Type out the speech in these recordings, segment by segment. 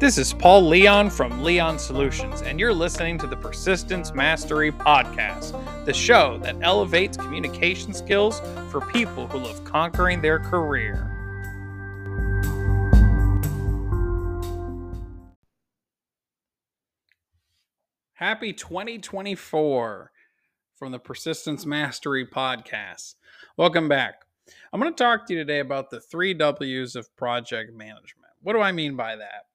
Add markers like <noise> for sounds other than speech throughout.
This is Paul Leon from Leon Solutions, and you're listening to the Persistence Mastery Podcast, the show that elevates communication skills for people who love conquering their career. Happy 2024 from the Persistence Mastery Podcast. Welcome back. I'm going to talk to you today about the three W's of project management. What do I mean by that?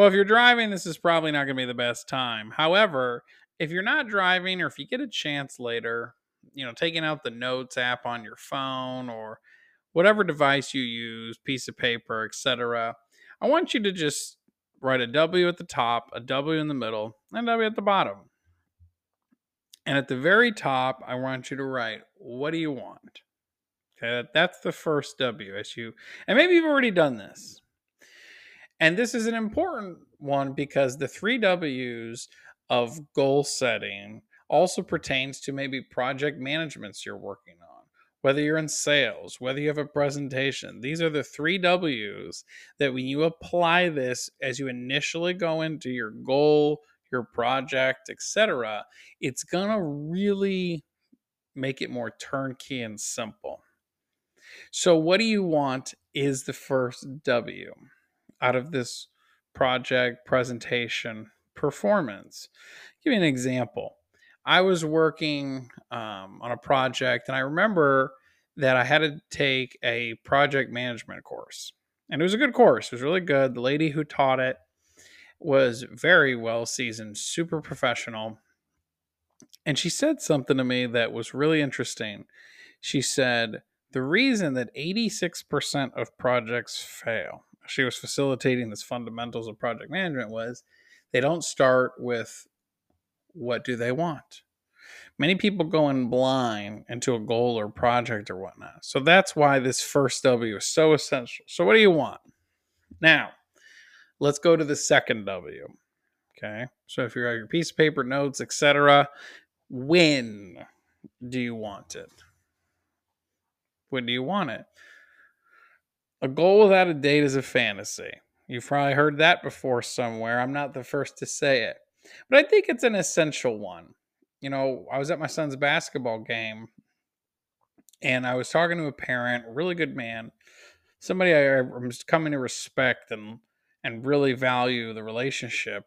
Well, if you're driving, this is probably not going to be the best time. However, if you're not driving or if you get a chance later, you know, taking out the notes app on your phone or whatever device you use, piece of paper, etc., I want you to just write a W at the top, a W in the middle, and a W at the bottom. And at the very top, I want you to write, what do you want? Okay, that's the first W as you, and maybe you've already done this. And this is an important one because the three W's of goal setting also pertains to maybe project managements you're working on, whether you're in sales, whether you have a presentation. These are the three W's that when you apply this as you initially go into your goal, your project, etc., it's going to really make it more turnkey and simple. So, what do you want is the first W out of this project presentation performance. I'll give you an example. I was working um, on a project, and I remember that I had to take a project management course. And it was a good course, it was really good. The lady who taught it was very well seasoned, super professional. And she said something to me that was really interesting. She said, The reason that 86% of projects fail she was facilitating this fundamentals of project management was they don't start with what do they want. Many people go in blind into a goal or project or whatnot. So that's why this first w is so essential. So what do you want? Now let's go to the second w okay? So if you're your piece of paper notes etc when do you want it? When do you want it a goal without a date is a fantasy. You've probably heard that before somewhere. I'm not the first to say it. But I think it's an essential one. You know, I was at my son's basketball game and I was talking to a parent, really good man, somebody I was coming to respect and and really value the relationship.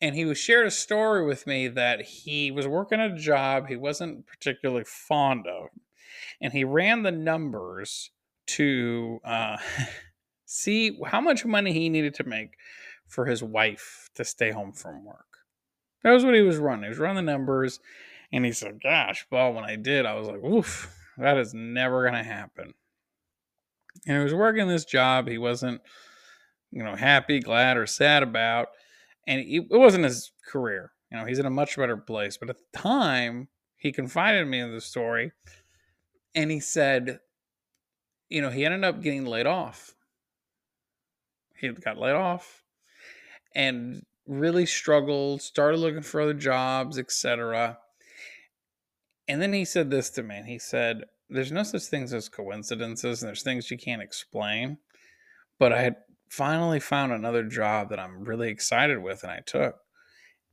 And he was shared a story with me that he was working a job he wasn't particularly fond of. And he ran the numbers to uh, <laughs> see how much money he needed to make for his wife to stay home from work. That was what he was running. He was running the numbers, and he said, "Gosh, well, when I did, I was like, oof, that is never going to happen." And he was working this job he wasn't, you know, happy, glad, or sad about, and it wasn't his career. You know, he's in a much better place. But at the time, he confided me in the story, and he said, you know, he ended up getting laid off. He got laid off and really struggled, started looking for other jobs, etc. And then he said this to me. He said, There's no such things as coincidences, and there's things you can't explain. But I had finally found another job that I'm really excited with, and I took.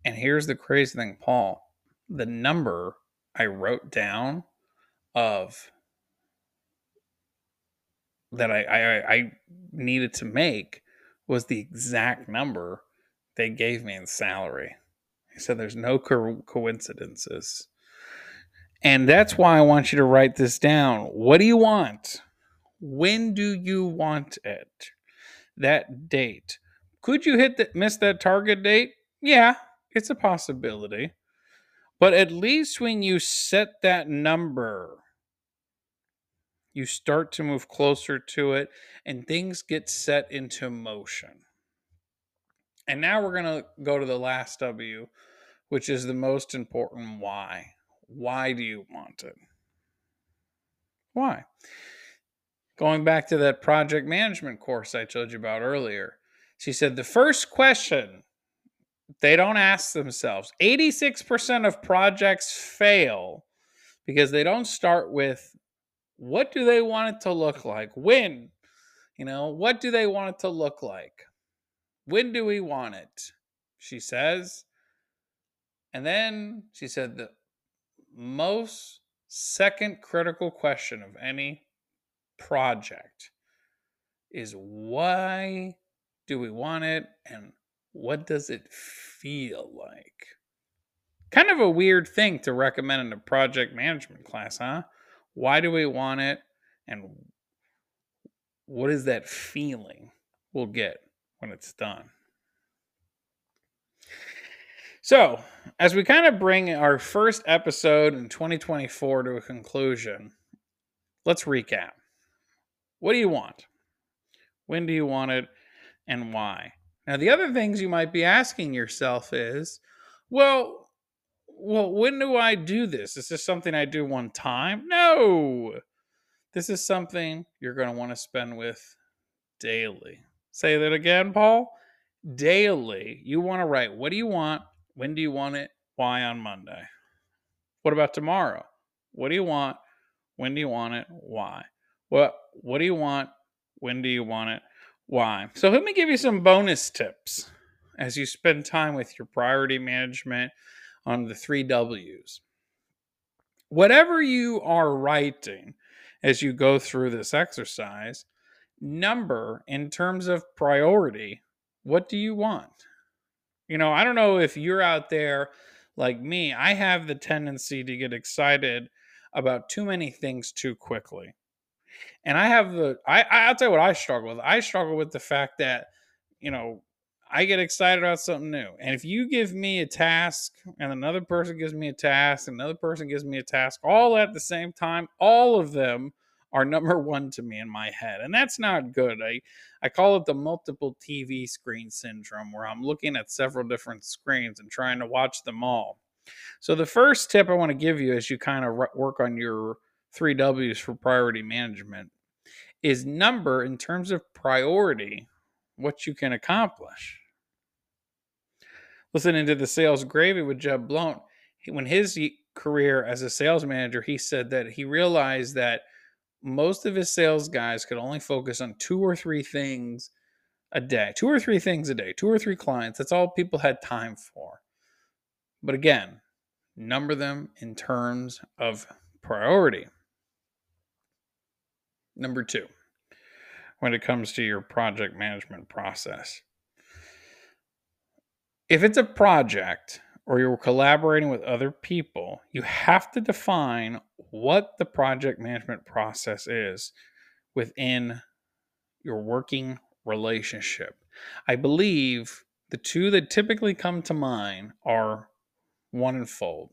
And here's the crazy thing, Paul the number I wrote down of that I, I, I needed to make was the exact number they gave me in salary. He said there's no co- coincidences. And that's why I want you to write this down. What do you want? When do you want it? That date. Could you hit that miss that target date? Yeah, it's a possibility. But at least when you set that number, you start to move closer to it, and things get set into motion. And now we're going to go to the last W, which is the most important why. Why do you want it? Why? Going back to that project management course I told you about earlier, she said the first question they don't ask themselves 86% of projects fail because they don't start with what do they want it to look like? When? You know, what do they want it to look like? When do we want it? She says. And then she said the most second critical question of any project is why do we want it and what does it feel like? Kind of a weird thing to recommend in a project management class, huh? Why do we want it and what is that feeling we'll get when it's done? So, as we kind of bring our first episode in 2024 to a conclusion, let's recap. What do you want? When do you want it and why? Now, the other things you might be asking yourself is, well, well, when do I do this? Is this something I do one time? No. This is something you're going to want to spend with daily. Say that again, Paul. Daily. You want to write, what do you want? When do you want it? Why on Monday? What about tomorrow? What do you want? When do you want it? Why? What what do you want? When do you want it? Why? So let me give you some bonus tips as you spend time with your priority management on the 3 Ws. Whatever you are writing as you go through this exercise, number in terms of priority, what do you want? You know, I don't know if you're out there like me. I have the tendency to get excited about too many things too quickly. And I have the I I'll tell you what I struggle with. I struggle with the fact that, you know, I get excited about something new. And if you give me a task and another person gives me a task, another person gives me a task all at the same time, all of them are number <laughs> one to me in my head. And that's not good. I, I call it the multiple TV screen syndrome, where I'm looking at several different screens and trying to watch them all. So, the first tip I want to give you as you kind of work on your three W's for priority management is number in terms of priority what you can accomplish. Listening to the sales gravy with Jeb Blount, when his career as a sales manager, he said that he realized that most of his sales guys could only focus on two or three things a day, two or three things a day, two or three clients. That's all people had time for. But again, number them in terms of priority. Number two, when it comes to your project management process, if it's a project or you're collaborating with other people, you have to define what the project management process is within your working relationship. I believe the two that typically come to mind are one and fold.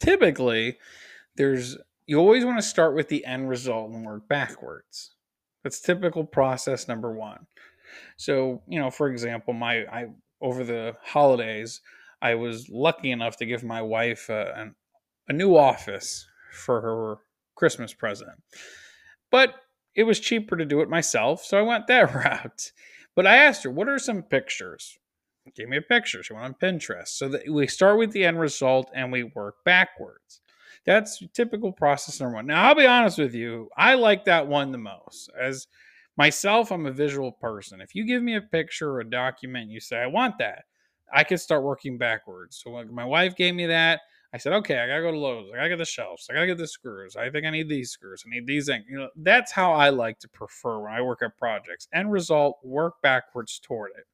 Typically, there's you always want to start with the end result and work backwards. That's typical process number 1. So, you know, for example, my I over the holidays, I was lucky enough to give my wife a, an, a new office for her Christmas present. But it was cheaper to do it myself, so I went that <laughs> route. But I asked her, what are some pictures? Give me a picture. She went on Pinterest. So that we start with the end result and we work backwards. That's typical process number one. Now, I'll be honest with you, I like that one the most. As myself, I'm a visual person. If you give me a picture or a document, you say, I want that, I can start working backwards. So my wife gave me that. I said, okay, I gotta go to Lowe's. I gotta get the shelves. I gotta get the screws. I think I need these screws. I need these things. You know, that's how I like to prefer when I work at projects. End result, work backwards toward it.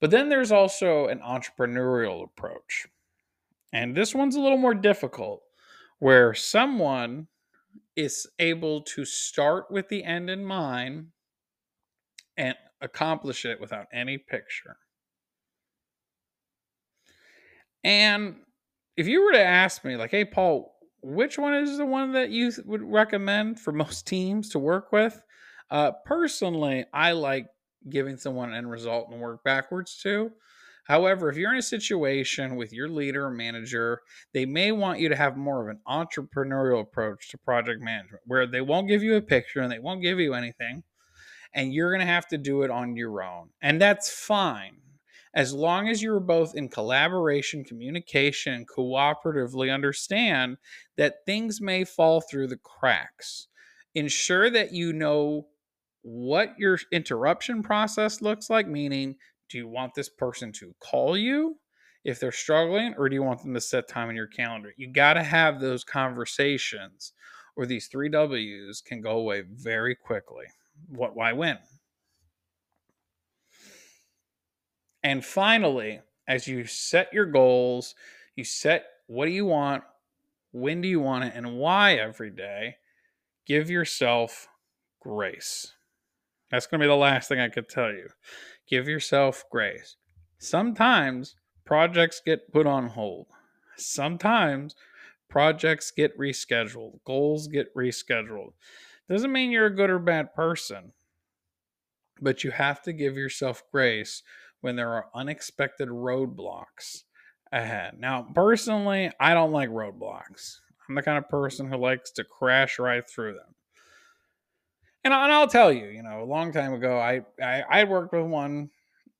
But then there's also an entrepreneurial approach. And this one's a little more difficult, where someone is able to start with the end in mind and accomplish it without any picture. And if you were to ask me, like, hey, Paul, which one is the one that you would recommend for most <laughs> teams to work with? Uh, personally, I like giving someone an end result and work backwards too. However, if you're in a situation with your leader or manager, they may want you to have more of an entrepreneurial approach to project management where they won't give you a picture and they won't give you anything, and you're going to have to do it on your own. And that's fine as long as you're both in collaboration, communication, cooperatively understand that things may fall through the cracks. Ensure that you know what your interruption process looks like, meaning, do you want this person to call you if they're struggling, or do you want them to set time in your calendar? You got to have those conversations, or these three W's can go away very quickly. What, why, when? And finally, as you set your goals, you set what do you want, when do you want it, and why every day, give yourself grace. That's going to be the last thing I could tell you. Give yourself grace. Sometimes projects get put on hold. Sometimes projects get rescheduled, goals get rescheduled. Doesn't mean you're a good or bad person, but you have to give yourself grace when there are unexpected roadblocks ahead. Now, personally, I don't like roadblocks. I'm the kind of person who likes to crash right through them. And, I'll tell you, you know, a long time ago, I, I I worked with one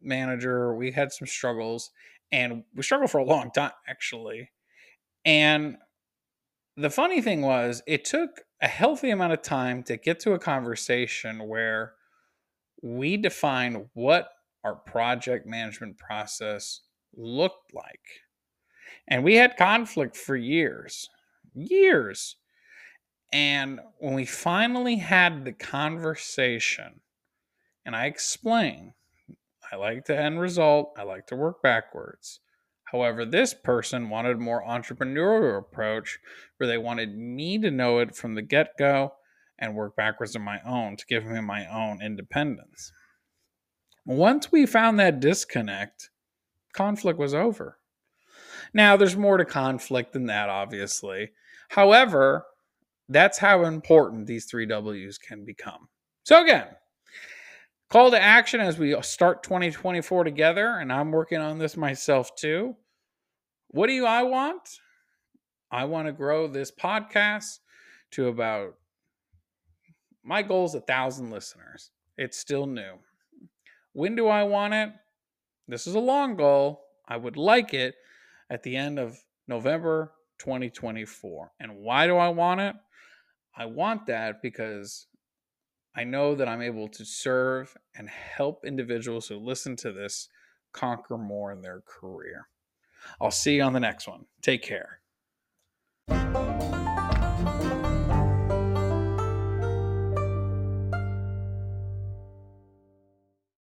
manager. We had some struggles, and we struggled for a long time actually. And the funny thing was, it took a healthy amount of time to get to a conversation where we define what our project management process looked like. And we had conflict for years, years. And when we finally had the conversation, and I explained I like the end result. I like to work backwards. However, this person wanted a more entrepreneurial approach where they wanted me to know it from the get go and work backwards on my own to give me my own independence. Once we found that disconnect, conflict was over. Now, there's more to conflict than that, obviously. However, that's how important these three W's can become. So, again, Call to action as we start 2024 together, and I'm working on this myself too. What do you I want? I want to grow this podcast to about my goal is a thousand listeners. It's still new. When do I want it? This is a long goal. I would like it at the end of November 2024. And why do I want it? I want that because I know that I'm able to serve and help individuals who listen to this conquer more in their career. I'll see you on the next one. Take care.